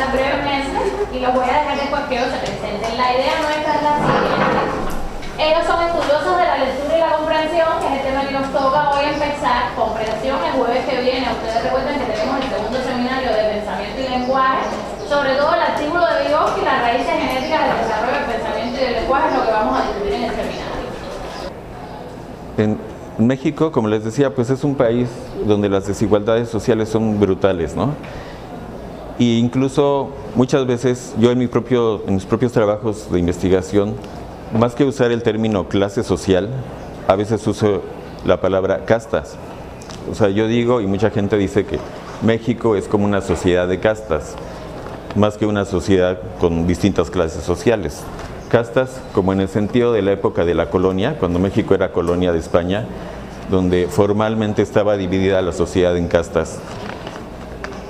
presentar brevemente y los voy a dejar después que se presenten. La idea nuestra es la siguiente. Ellos son estudiosos de la lectura y la comprensión, que es el tema que nos toca hoy empezar. Comprensión, el jueves que viene, ustedes recuerden que tenemos el segundo seminario de pensamiento y lenguaje, sobre todo el artículo de Vygotsky, las raíces genéticas del desarrollo del pensamiento y del lenguaje, es lo que vamos a discutir en el seminario. En México, como les decía, pues es un país donde las desigualdades sociales son brutales, ¿no? Y incluso muchas veces yo en, en mis propios trabajos de investigación, más que usar el término clase social, a veces uso la palabra castas. O sea, yo digo, y mucha gente dice que México es como una sociedad de castas, más que una sociedad con distintas clases sociales. Castas, como en el sentido de la época de la colonia, cuando México era colonia de España, donde formalmente estaba dividida la sociedad en castas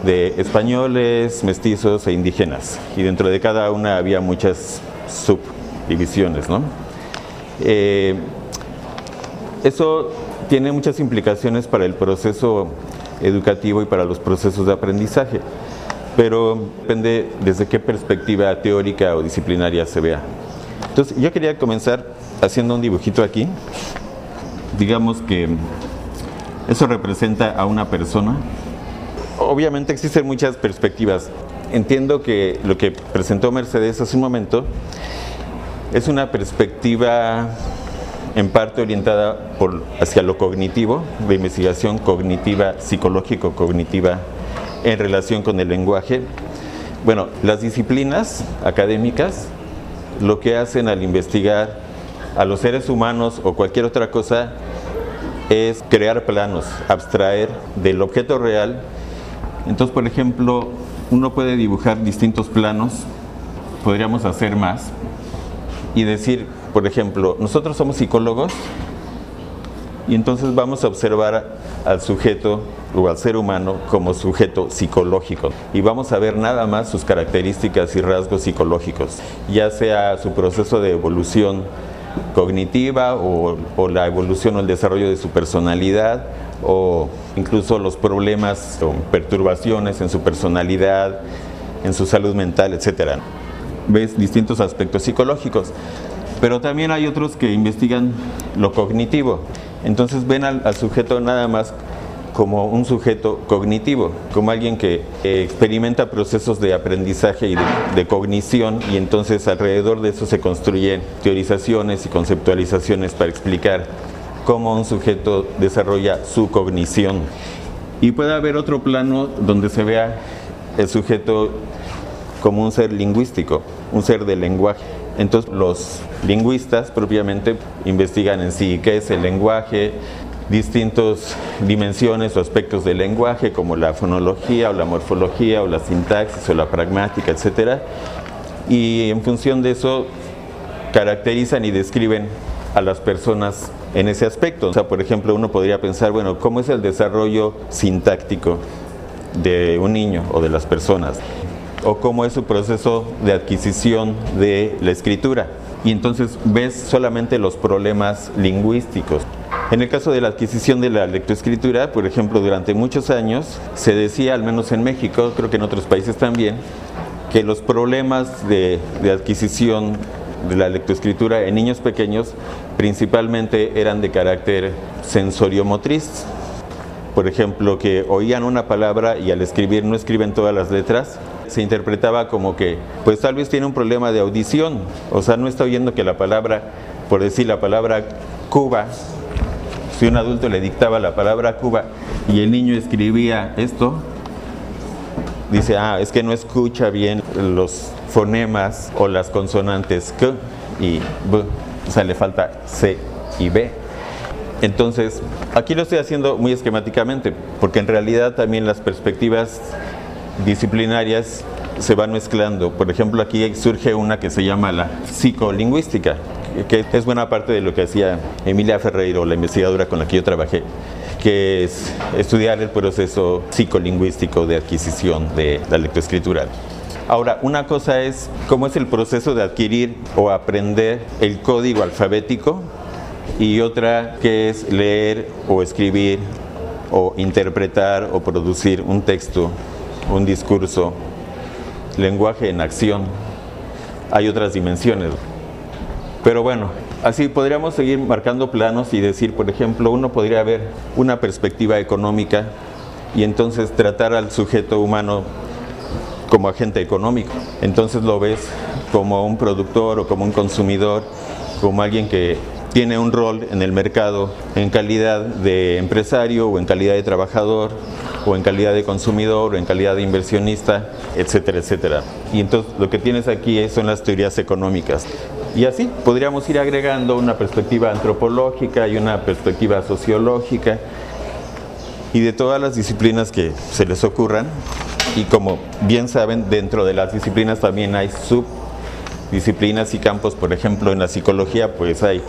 de españoles, mestizos e indígenas. Y dentro de cada una había muchas subdivisiones. ¿no? Eh, eso tiene muchas implicaciones para el proceso educativo y para los procesos de aprendizaje, pero depende desde qué perspectiva teórica o disciplinaria se vea. Entonces, yo quería comenzar haciendo un dibujito aquí. Digamos que eso representa a una persona obviamente existen muchas perspectivas. Entiendo que lo que presentó Mercedes hace un momento es una perspectiva en parte orientada hacia lo cognitivo, de investigación cognitiva, psicológico-cognitiva en relación con el lenguaje. Bueno, las disciplinas académicas lo que hacen al investigar a los seres humanos o cualquier otra cosa es crear planos, abstraer del objeto real entonces, por ejemplo, uno puede dibujar distintos planos, podríamos hacer más, y decir, por ejemplo, nosotros somos psicólogos y entonces vamos a observar al sujeto o al ser humano como sujeto psicológico y vamos a ver nada más sus características y rasgos psicológicos, ya sea su proceso de evolución cognitiva o, o la evolución o el desarrollo de su personalidad o incluso los problemas o perturbaciones en su personalidad, en su salud mental, etc. Ves distintos aspectos psicológicos, pero también hay otros que investigan lo cognitivo. Entonces ven al, sujeto nada más como un sujeto cognitivo, como alguien que experimenta procesos de aprendizaje y de, de, cognición y entonces alrededor de eso se construyen teorizaciones y conceptualizaciones para explicar cómo un sujeto desarrolla su cognición. Y puede haber otro plano donde se vea el sujeto como un ser lingüístico, un ser de lenguaje. Entonces los lingüistas propiamente investigan en sí qué es el lenguaje, distintas dimensiones o aspectos del lenguaje como la fonología o la morfología o la sintaxis o la pragmática, etc. Y en función de eso caracterizan y describen a las personas en ese aspecto. O sea, por ejemplo, uno podría pensar, bueno, ¿cómo es el desarrollo sintáctico de un niño o de las personas? O cómo es su proceso de adquisición de la escritura. Y entonces ves solamente los problemas lingüísticos. En el caso de la adquisición de la lectoescritura, por ejemplo, durante muchos años se decía, al menos en México, creo que en otros países también, que los problemas de, adquisición de la lectoescritura en niños pequeños principalmente eran de carácter sensoriomotriz. Por ejemplo, que oían una palabra y al escribir no escriben todas las letras, se interpretaba como que, pues tal vez tiene un problema de audición, o sea, no está oyendo que la palabra, por decir la palabra Cuba, si un adulto le dictaba la palabra Cuba y el niño escribía esto, dice, ah, es que no escucha bien los fonemas o las consonantes K y B, o sea, le falta C y B. Entonces, aquí lo estoy haciendo muy esquemáticamente, porque en realidad también las perspectivas disciplinarias se van mezclando. Por ejemplo, aquí surge una que se llama la psicolingüística, que es buena parte de lo que hacía Emilia Ferreiro, la investigadora con la que yo trabajé, que es estudiar el proceso psicolingüístico de adquisición de la lectoescritura. Ahora, una cosa es cómo es el proceso de adquirir o aprender el código alfabético y otra que es leer o escribir o interpretar o producir un texto, un discurso lenguaje en acción. Hay otras dimensiones. Pero bueno, así podríamos seguir marcando planos y decir, por ejemplo, uno podría ver una perspectiva económica y entonces tratar al sujeto humano como agente económico. Entonces lo ves como un productor o como un consumidor, como alguien que tiene un rol en el mercado en calidad de empresario o en calidad de trabajador o en calidad de consumidor o en calidad de inversionista, etcétera, etcétera. Y entonces lo que tienes aquí son las teorías económicas. Y así podríamos ir agregando una perspectiva antropológica y una perspectiva sociológica y de todas las disciplinas que se les ocurran. Y como bien saben, dentro de las disciplinas también hay subdisciplinas y campos, por ejemplo, en la psicología pues hay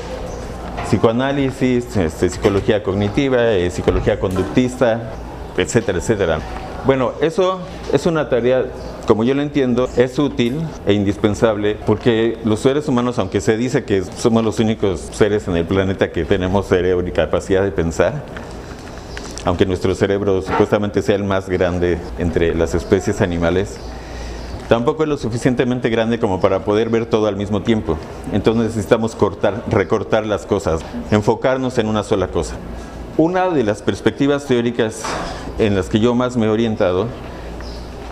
psicoanálisis, este, psicología cognitiva, eh, psicología conductista, etcétera, etcétera. Bueno, eso es una tarea, como yo lo entiendo, es útil e indispensable porque los seres humanos, aunque se dice que somos los únicos seres en el planeta que tenemos cerebro y capacidad de pensar, aunque nuestro cerebro supuestamente sea el más grande entre las especies animales, tampoco es lo suficientemente grande como para poder ver todo al mismo tiempo. Entonces necesitamos cortar, recortar las cosas, enfocarnos en una sola cosa. Una de las perspectivas teóricas en las que yo más me he orientado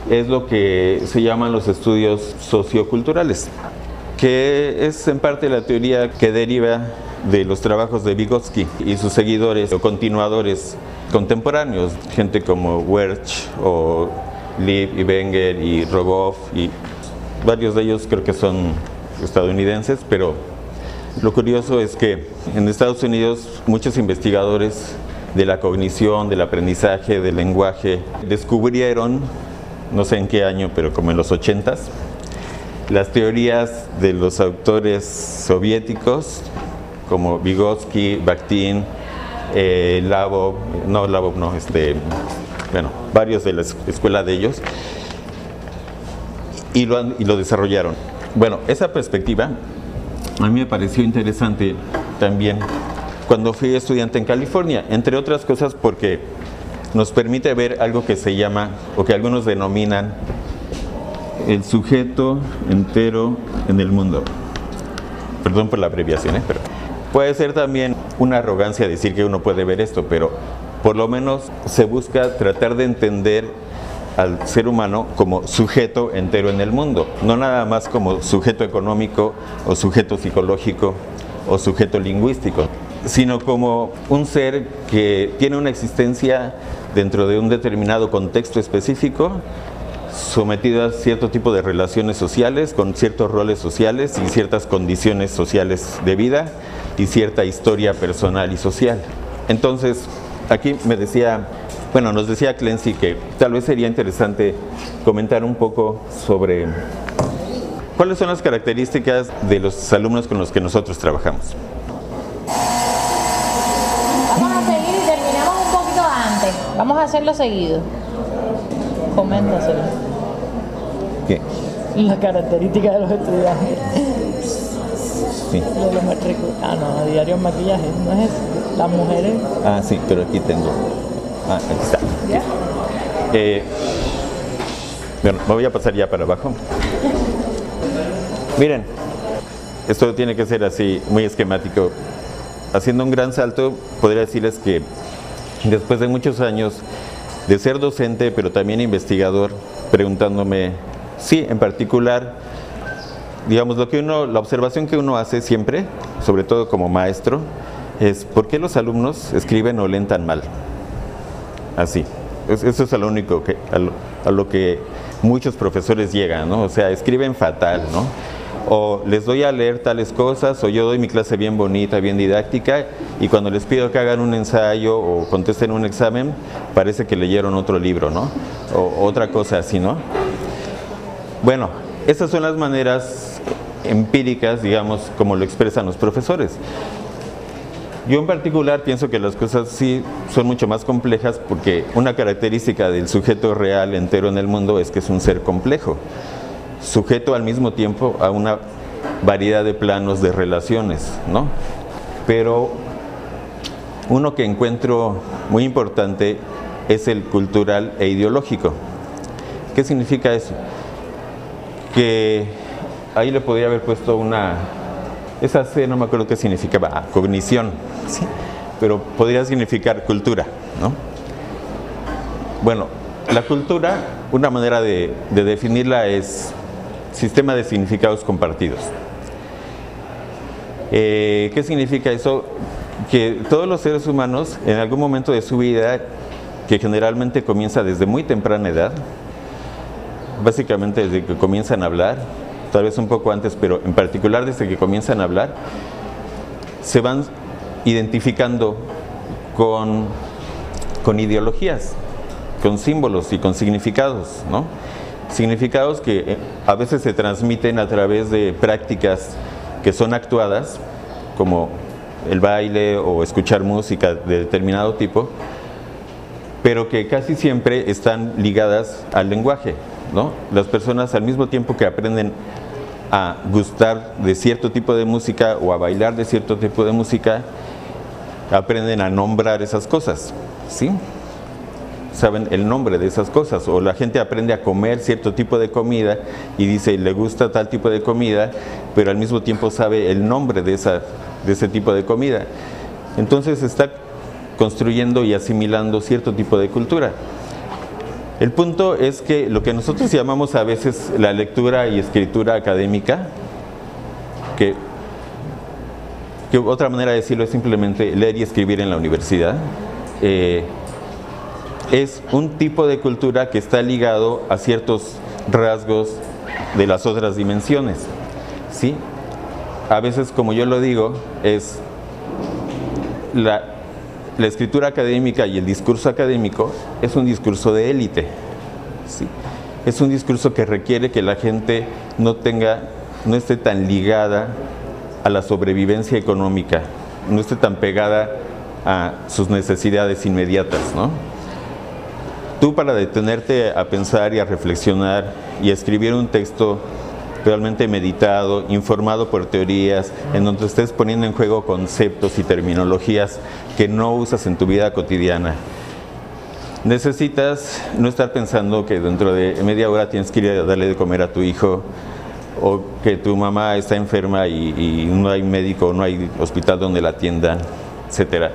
es lo que se llaman los estudios socioculturales, que es en parte la teoría que deriva de los trabajos de Vygotsky y sus seguidores o continuadores contemporáneos, gente como Werch o Lieb y Wenger y Rogoff y varios de ellos creo que son estadounidenses, pero lo curioso es que en Estados Unidos muchos investigadores de la cognición, del aprendizaje, del lenguaje, descubrieron, no sé en qué año, pero como en los ochentas, las teorías de los autores soviéticos como Vygotsky, Bakhtin, eh, Labov, no Labov, no, este, bueno, varios de la escuela de ellos, y lo, y lo desarrollaron. Bueno, esa perspectiva a mí me pareció interesante también cuando fui estudiante en California, entre otras cosas porque nos permite ver algo que se llama, o que algunos denominan, el sujeto entero en el mundo. Perdón por la abreviación, ¿eh? pero puede ser también una arrogancia decir que uno puede ver esto, pero por lo menos se busca tratar de entender al ser humano como sujeto entero en el mundo, no nada más como sujeto económico o sujeto psicológico o sujeto lingüístico, sino como un ser que tiene una existencia dentro de un determinado contexto específico, sometido a cierto tipo de relaciones sociales, con ciertos roles sociales y ciertas condiciones sociales de vida y cierta historia personal y social. Entonces, aquí me decía, bueno, nos decía Clancy que tal vez sería interesante comentar un poco sobre cuáles son las características de los alumnos con los que nosotros trabajamos. Vamos a seguir y terminamos un poquito antes. Vamos a hacerlo seguido. Coméntaselo. ¿Qué? La característica de los estudiantes. Sí. De los matriculados. Ah, no, a diario maquillaje, ¿no es eso? Las mujeres. Ah, sí, pero aquí tengo. Ah, aquí está. ¿Ya? Eh, bueno, me voy a pasar ya para abajo. Miren, esto tiene que ser así, muy esquemático. Haciendo un gran salto, podría decirles que después de muchos años de ser docente, pero también investigador, preguntándome, sí, en particular, digamos, lo que uno, la observación que uno hace siempre, sobre todo como maestro, es por qué los alumnos escriben o leen tan mal. Así. Es- Eso es a lo único que, a lo, a lo que muchos profesores llegan, ¿no? O sea, escriben fatal, ¿no? O les doy a leer tales cosas, o yo doy mi clase bien bonita, bien didáctica, y cuando les pido que hagan un ensayo o contesten un examen, parece que leyeron otro libro, ¿no? O otra cosa así, ¿no? Bueno, esas son las maneras empíricas, digamos, como lo expresan los profesores. Yo en particular pienso que las cosas sí son mucho más complejas porque una característica del sujeto real entero en el mundo es que es un ser complejo, sujeto al mismo tiempo a una variedad de planos de relaciones, ¿no? Pero uno que encuentro muy importante es el cultural e ideológico. ¿Qué significa eso? que ahí le podría haber puesto una, esa C no me acuerdo qué significaba, ah, cognición, ¿sí? pero podría significar cultura, ¿no? Bueno, la cultura, una manera de, de definirla es sistema de significados compartidos. Eh, ¿Qué significa eso? Que todos los seres humanos en algún momento de su vida, que generalmente comienza desde muy temprana edad, básicamente desde que comienzan a hablar, tal vez un poco antes, pero en particular desde que comienzan a hablar, se van identificando con, con ideologías, con símbolos y con significados, ¿no? Significados que eh, a veces se transmiten a través de prácticas que son actuadas, como el baile o escuchar música de determinado tipo, pero que casi siempre están ligadas al lenguaje. ¿No? Las personas al mismo tiempo que aprenden a gustar de cierto tipo de música o a bailar de cierto tipo de música, aprenden a nombrar esas cosas. ¿sí? saben el nombre de esas cosas. O la gente aprende a comer cierto tipo de comida y dice, le gusta tal tipo de comida, pero al mismo tiempo sabe el nombre de, esa, de ese tipo de comida. Entonces está construyendo y asimilando cierto tipo de cultura. El punto es que lo que nosotros llamamos a veces la lectura y escritura académica, que, que otra manera de decirlo es simplemente leer y escribir en la universidad, eh, es un tipo de cultura que está ligado a ciertos rasgos de las otras dimensiones. ¿sí? A veces, como yo lo digo, es la, la escritura académica y el discurso académico es un discurso de élite. ¿sí? Es un discurso que requiere que la gente no tenga, no esté tan ligada a la sobrevivencia económica, no esté tan pegada a sus necesidades inmediatas. Tú para detenerte a pensar y a reflexionar y a escribir un texto realmente meditado, informado por teorías, en donde estés poniendo en juego conceptos y terminologías que no usas en tu vida cotidiana. Necesitas no estar pensando que dentro de media hora tienes que ir a darle de comer a tu hijo o que tu mamá está enferma y, no hay médico, no hay hospital donde la atiendan, etcétera.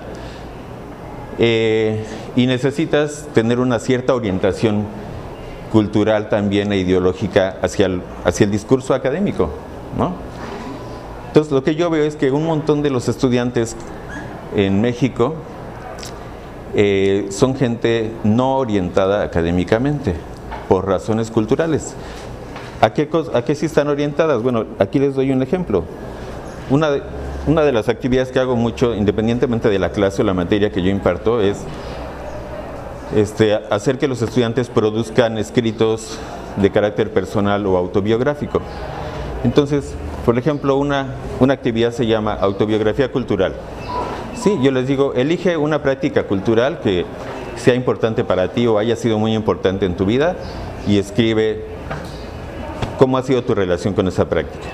Eh, y necesitas tener una cierta orientación cultural también e ideológica hacia el, hacia el discurso académico. ¿no? Entonces lo que yo veo es que un montón de los estudiantes en México eh, son gente no orientada académicamente por razones culturales. ¿A qué, ¿A qué sí están orientadas? Bueno, aquí les doy un ejemplo. Una de, una de las actividades que hago mucho, independientemente de la clase o la materia que yo imparto, es este, hacer que los estudiantes produzcan escritos de carácter personal o autobiográfico. Entonces, por ejemplo, una, una actividad se llama autobiografía cultural. Sí, yo les digo, elige una práctica cultural que sea importante para ti o haya sido muy importante en tu vida y escribe cómo ha sido tu relación con esa práctica.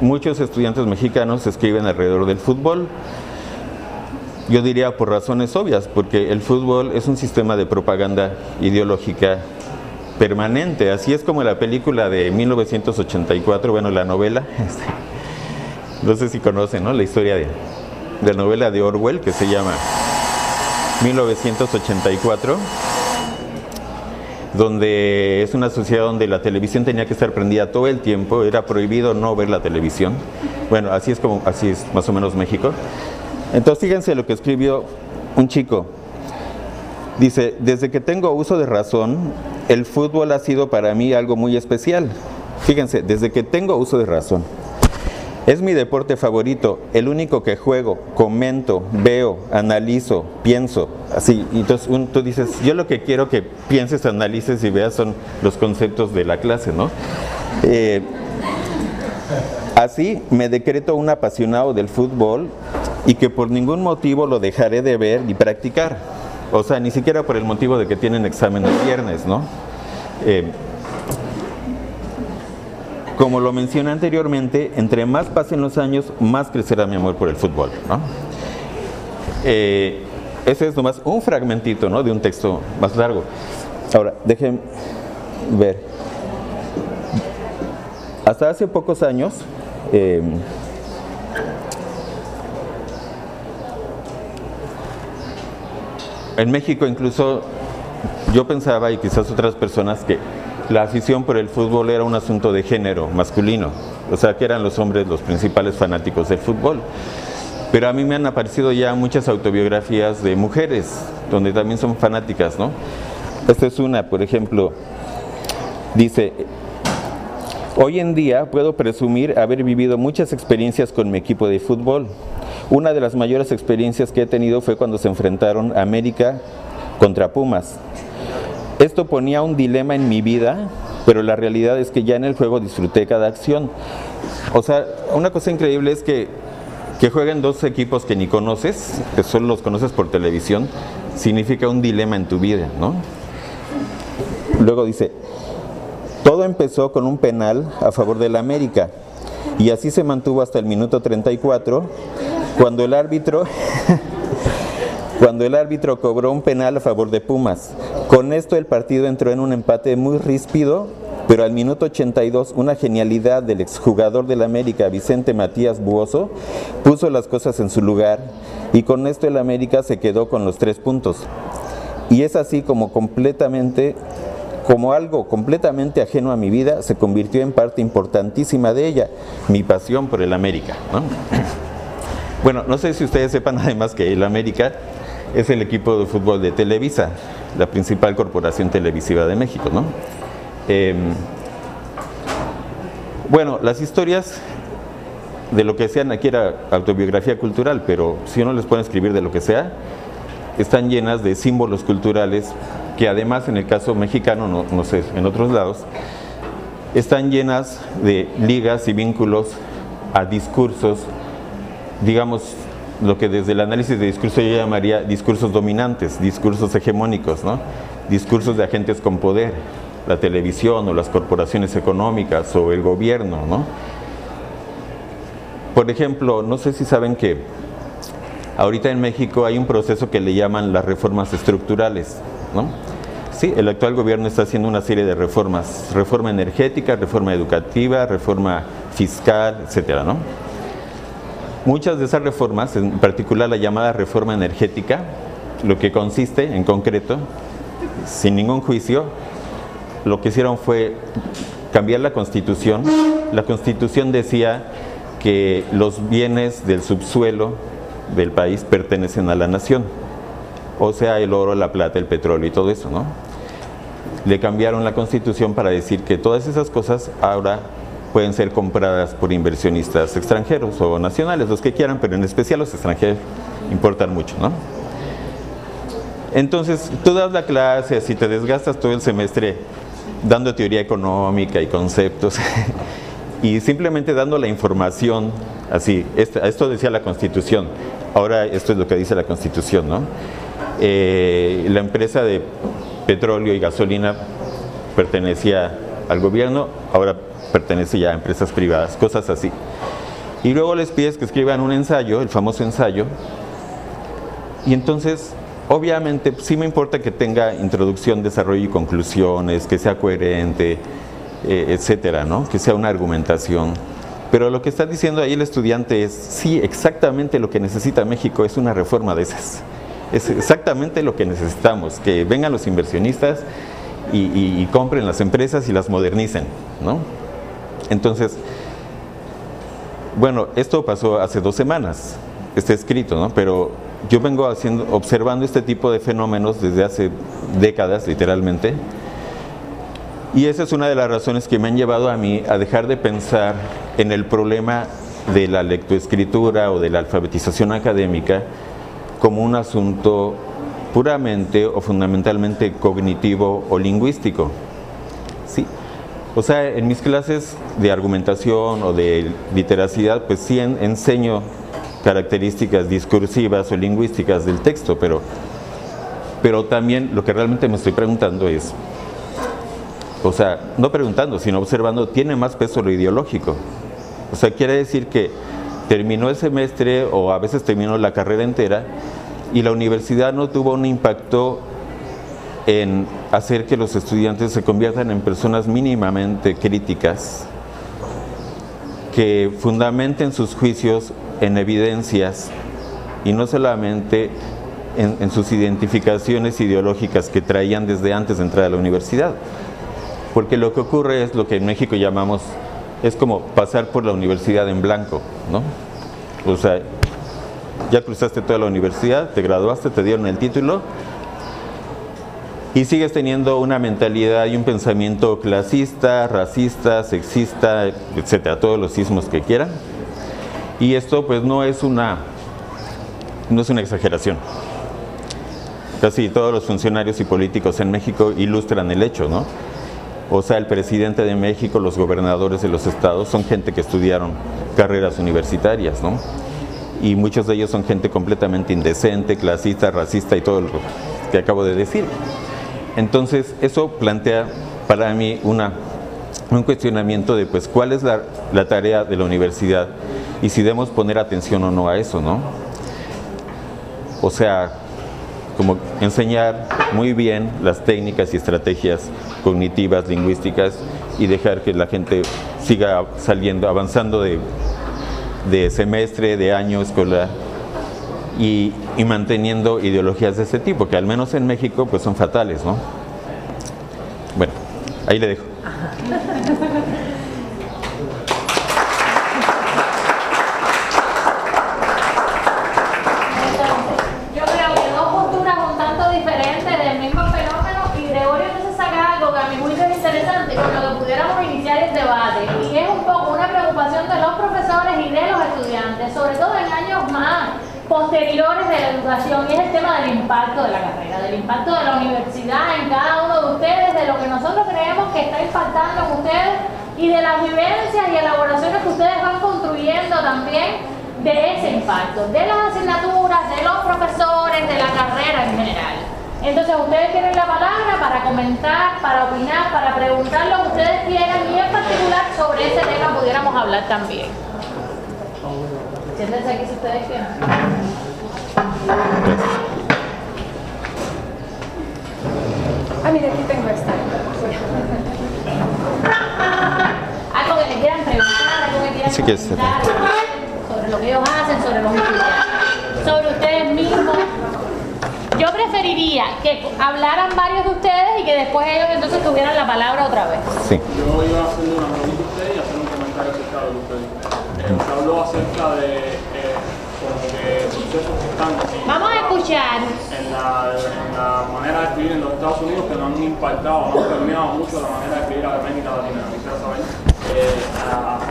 Muchos estudiantes mexicanos escriben alrededor del fútbol, yo diría por razones obvias, porque el fútbol es un sistema de propaganda ideológica permanente, así es como la película de 1984, bueno, la novela, este, no sé si conocen, ¿no? La historia de, la novela de Orwell que se llama 1984 donde es una sociedad donde la televisión tenía que estar prendida todo el tiempo, era prohibido no ver la televisión. Bueno, así es como así es más o menos México. Entonces fíjense lo que escribió un chico. Dice, desde que tengo uso de razón, el fútbol ha sido para mí algo muy especial. Fíjense, desde que tengo uso de razón. Es mi deporte favorito, el único que juego, comento, veo, analizo, pienso. Así, entonces tú dices, yo lo que quiero que pienses, analices y veas son los conceptos de la clase, ¿no? Eh, así me decreto un apasionado del fútbol y que por ningún motivo lo dejaré de ver y practicar. O sea, ni siquiera por el motivo de que tienen examen el viernes, ¿no? Eh, como lo mencioné anteriormente, entre más pasen los años, más crecerá mi amor por el fútbol, ¿no? Eh, ese es nomás un fragmentito, ¿no? De un texto más largo. Ahora, dejen ver. hasta hace pocos años, eh, en México incluso yo pensaba y quizás otras personas que la afición por el fútbol era un asunto de género masculino, o sea que eran los hombres los principales fanáticos del fútbol. Pero a mí me han aparecido ya muchas autobiografías de mujeres, donde también son fanáticas, ¿no? Esta es una, por ejemplo, dice, hoy en día puedo presumir haber vivido muchas experiencias con mi equipo de fútbol. Una de las mayores experiencias que he tenido fue cuando se enfrentaron América contra Pumas. Esto ponía un dilema en mi vida, pero la realidad es que ya en el juego disfruté cada acción. O sea, una cosa increíble es que que jueguen dos equipos que ni conoces, que solo los conoces por televisión, significa un dilema en tu vida, ¿no? Luego dice, todo empezó con un penal a favor del América y así se mantuvo hasta el minuto 34 cuando el árbitro cuando el árbitro cobró un penal a favor de Pumas. Con esto el partido entró en un empate muy ríspido pero al minuto 82, una genialidad del exjugador del América, Vicente Matías Buoso, puso las cosas en su lugar y con esto el América se quedó con los tres puntos. Y es así como completamente, como algo completamente ajeno a mi vida, se convirtió en parte importantísima de ella, mi pasión por el América. Bueno, no sé si ustedes sepan además que el América es el equipo de fútbol de Televisa, la principal corporación televisiva de México, ¿no? Em, bueno, las historias de lo que sean aquí era autobiografía cultural, pero si uno les puede escribir de lo que sea, están llenas de símbolos culturales que además en el caso mexicano, no, no sé, en otros lados, están llenas de ligas y vínculos a discursos, digamos, lo que desde el análisis de discurso yo llamaría discursos dominantes, discursos hegemónicos, ¿no? discursos de agentes con poder la televisión o las corporaciones económicas o el gobierno, ¿no? Por ejemplo, no sé si saben que ahorita en México hay un proceso que le llaman las reformas estructurales, ¿no? Sí, el actual gobierno está haciendo una serie de reformas, reforma energética, reforma educativa, reforma fiscal, etcétera, ¿no? Muchas de esas reformas, en particular la llamada reforma energética, lo que consiste en concreto, sin ningún juicio, lo que hicieron fue cambiar la constitución. La constitución decía que los bienes del subsuelo del país pertenecen a la nación, o sea, el oro, la plata, el petróleo y todo eso, ¿no? Le cambiaron la constitución para decir que todas esas cosas ahora pueden ser compradas por inversionistas extranjeros o nacionales, los que quieran, pero en especial los extranjeros importan mucho, ¿no? Entonces, tú das la clase, si te desgastas todo el semestre dando teoría económica y conceptos y simplemente dando la información así. esto decía la Constitución, ahora esto es lo que dice la Constitución, ¿no? Eh, la empresa de petróleo y gasolina pertenecía al gobierno, ahora pertenece ya a empresas privadas, cosas así. Y luego les pides que escriban un ensayo, el famoso ensayo, y entonces Obviamente sí me importa que tenga introducción, desarrollo y conclusiones, que sea coherente, eh, etcétera, ¿no? que sea una argumentación. Pero lo que está diciendo ahí el estudiante es, sí, exactamente lo que necesita México es una reforma de esas. Es exactamente lo que necesitamos, que vengan los inversionistas y, compren las empresas y las modernicen. ¿no? Entonces, bueno, esto pasó hace dos semanas, está escrito, ¿no? pero yo vengo haciendo, observando este tipo de fenómenos desde hace décadas, literalmente, y esa es una de las razones que me han llevado a mí a dejar de pensar en el problema de la lectoescritura o de la alfabetización académica como un asunto puramente o fundamentalmente cognitivo o lingüístico. Sí. O sea, en mis clases de argumentación o de literacidad, pues sí enseño características discursivas o lingüísticas del texto, pero, pero también lo que realmente me estoy preguntando es, o sea, no preguntando, sino observando, ¿tiene más peso lo ideológico? O sea, quiere decir que terminó el semestre o a veces terminó la carrera entera y la universidad no tuvo un impacto en hacer que los estudiantes se conviertan en personas mínimamente críticas que fundamenten sus juicios en evidencias y no solamente en, sus identificaciones ideológicas que traían desde antes de entrar a la universidad. Porque lo que ocurre es lo que en México llamamos, es como pasar por la universidad en blanco, ¿no? O sea, ya cruzaste toda la universidad, te graduaste, te dieron el título y sigues teniendo una mentalidad y un pensamiento clasista, racista, sexista, etcétera, todos los sismos que quieran. Y esto pues no es una no es una exageración. Casi todos los funcionarios y políticos en México ilustran el hecho, ¿no? O sea, el presidente de México, los gobernadores de los estados son gente que estudiaron carreras universitarias, ¿no? Y muchos de ellos son gente completamente indecente, clasista, racista y todo lo que acabo de decir. Entonces, eso plantea para mí una, un cuestionamiento de pues cuál es la, tarea de la universidad y si debemos poner atención o no a eso, ¿no? O sea, como enseñar muy bien las técnicas y estrategias cognitivas, lingüísticas y dejar que la gente siga saliendo, avanzando de, de semestre, de año escolar y, y, manteniendo ideologías de ese tipo, que al menos en México pues son fatales, ¿no? Bueno, ahí le dejo. Yo creo que dos posturas un tanto diferentes del mismo fenómeno y Gregorio entonces saca algo que a mi juicio es interesante con lo que pudiéramos iniciar el debate y es un poco una preocupación de los profesores y de los estudiantes, sobre todo en años más posteriores de la educación y es el tema del impacto de la carrera, del impacto de la universidad en cada uno de ustedes, de lo que nosotros creemos que está impactando en ustedes y de las vivencias y elaboraciones que ustedes van construyendo también de ese impacto, de las asignaturas, de los profesores, de la carrera en general. Entonces ustedes tienen la palabra para comentar, para opinar, para preguntar lo que ustedes quieran y en particular sobre ese tema pudiéramos hablar también. Siéntense aquí si ustedes quieren. Ah, mira, aquí tengo esta. Algo que me quieran preguntar, algo que quieran Sí que comentar sobre lo que ellos hacen, sobre los estudiantes, sobre ustedes mismos. Yo preferiría que hablaran varios de ustedes y que después ellos entonces tuvieran la palabra otra vez. Sí. Yo iba a hacerle una pregunta a usted y hacer un comentario acerca de lo que usted dijo. Usted habló acerca de que que están Vamos a escuchar. en la, en la manera de escribir en los Estados Unidos que no han impactado, no han permeado mucho la manera de escribir a América Latina. Quisiera saber eh,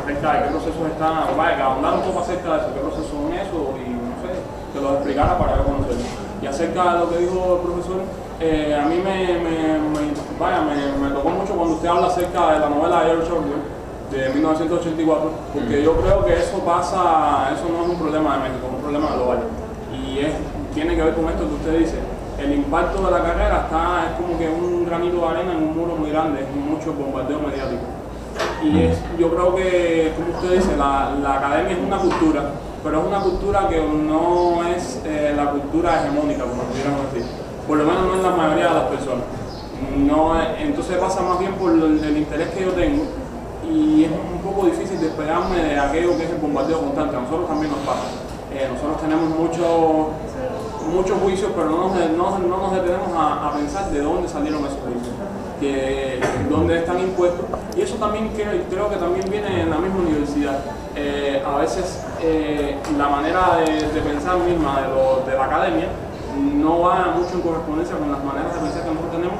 acerca de qué procesos están, vaya, que hablar un poco acerca de eso, qué procesos son esos y no sé, que lo explicara para yo conocerlo. Y acerca de lo que dijo el profesor, eh, a mí me, me, me- vaya, me, me tocó mucho cuando usted habla acerca de la novela de George Orwell de 1984, porque yo creo que eso pasa, eso no es un problema de México, es un problema global. Y es, tiene que ver con esto que usted dice. El impacto de la carrera está, es como que un granito de arena en un muro muy grande, es mucho bombardeo mediático. Y es, yo creo que, como usted dice, la, la academia es una cultura, pero es una cultura que no es eh, la cultura hegemónica, como pudiéramos decir. Por lo menos no en la mayoría de las personas. No, es- entonces pasa más bien por el interés que yo tengo y es un poco difícil despegarme de aquello que es el bombardeo constante. A nosotros también nos pasa. Eh, nosotros tenemos muchos muchos juicios, pero no nos, no, no nos detenemos a, a pensar de dónde salieron esos juicios, que, dónde están impuestos. Y eso también creo, creo que también viene en la misma universidad. Eh, a veces eh, la manera de, de pensar misma de, lo- de la academia no va mucho en correspondencia con las maneras de pensar que nosotros tenemos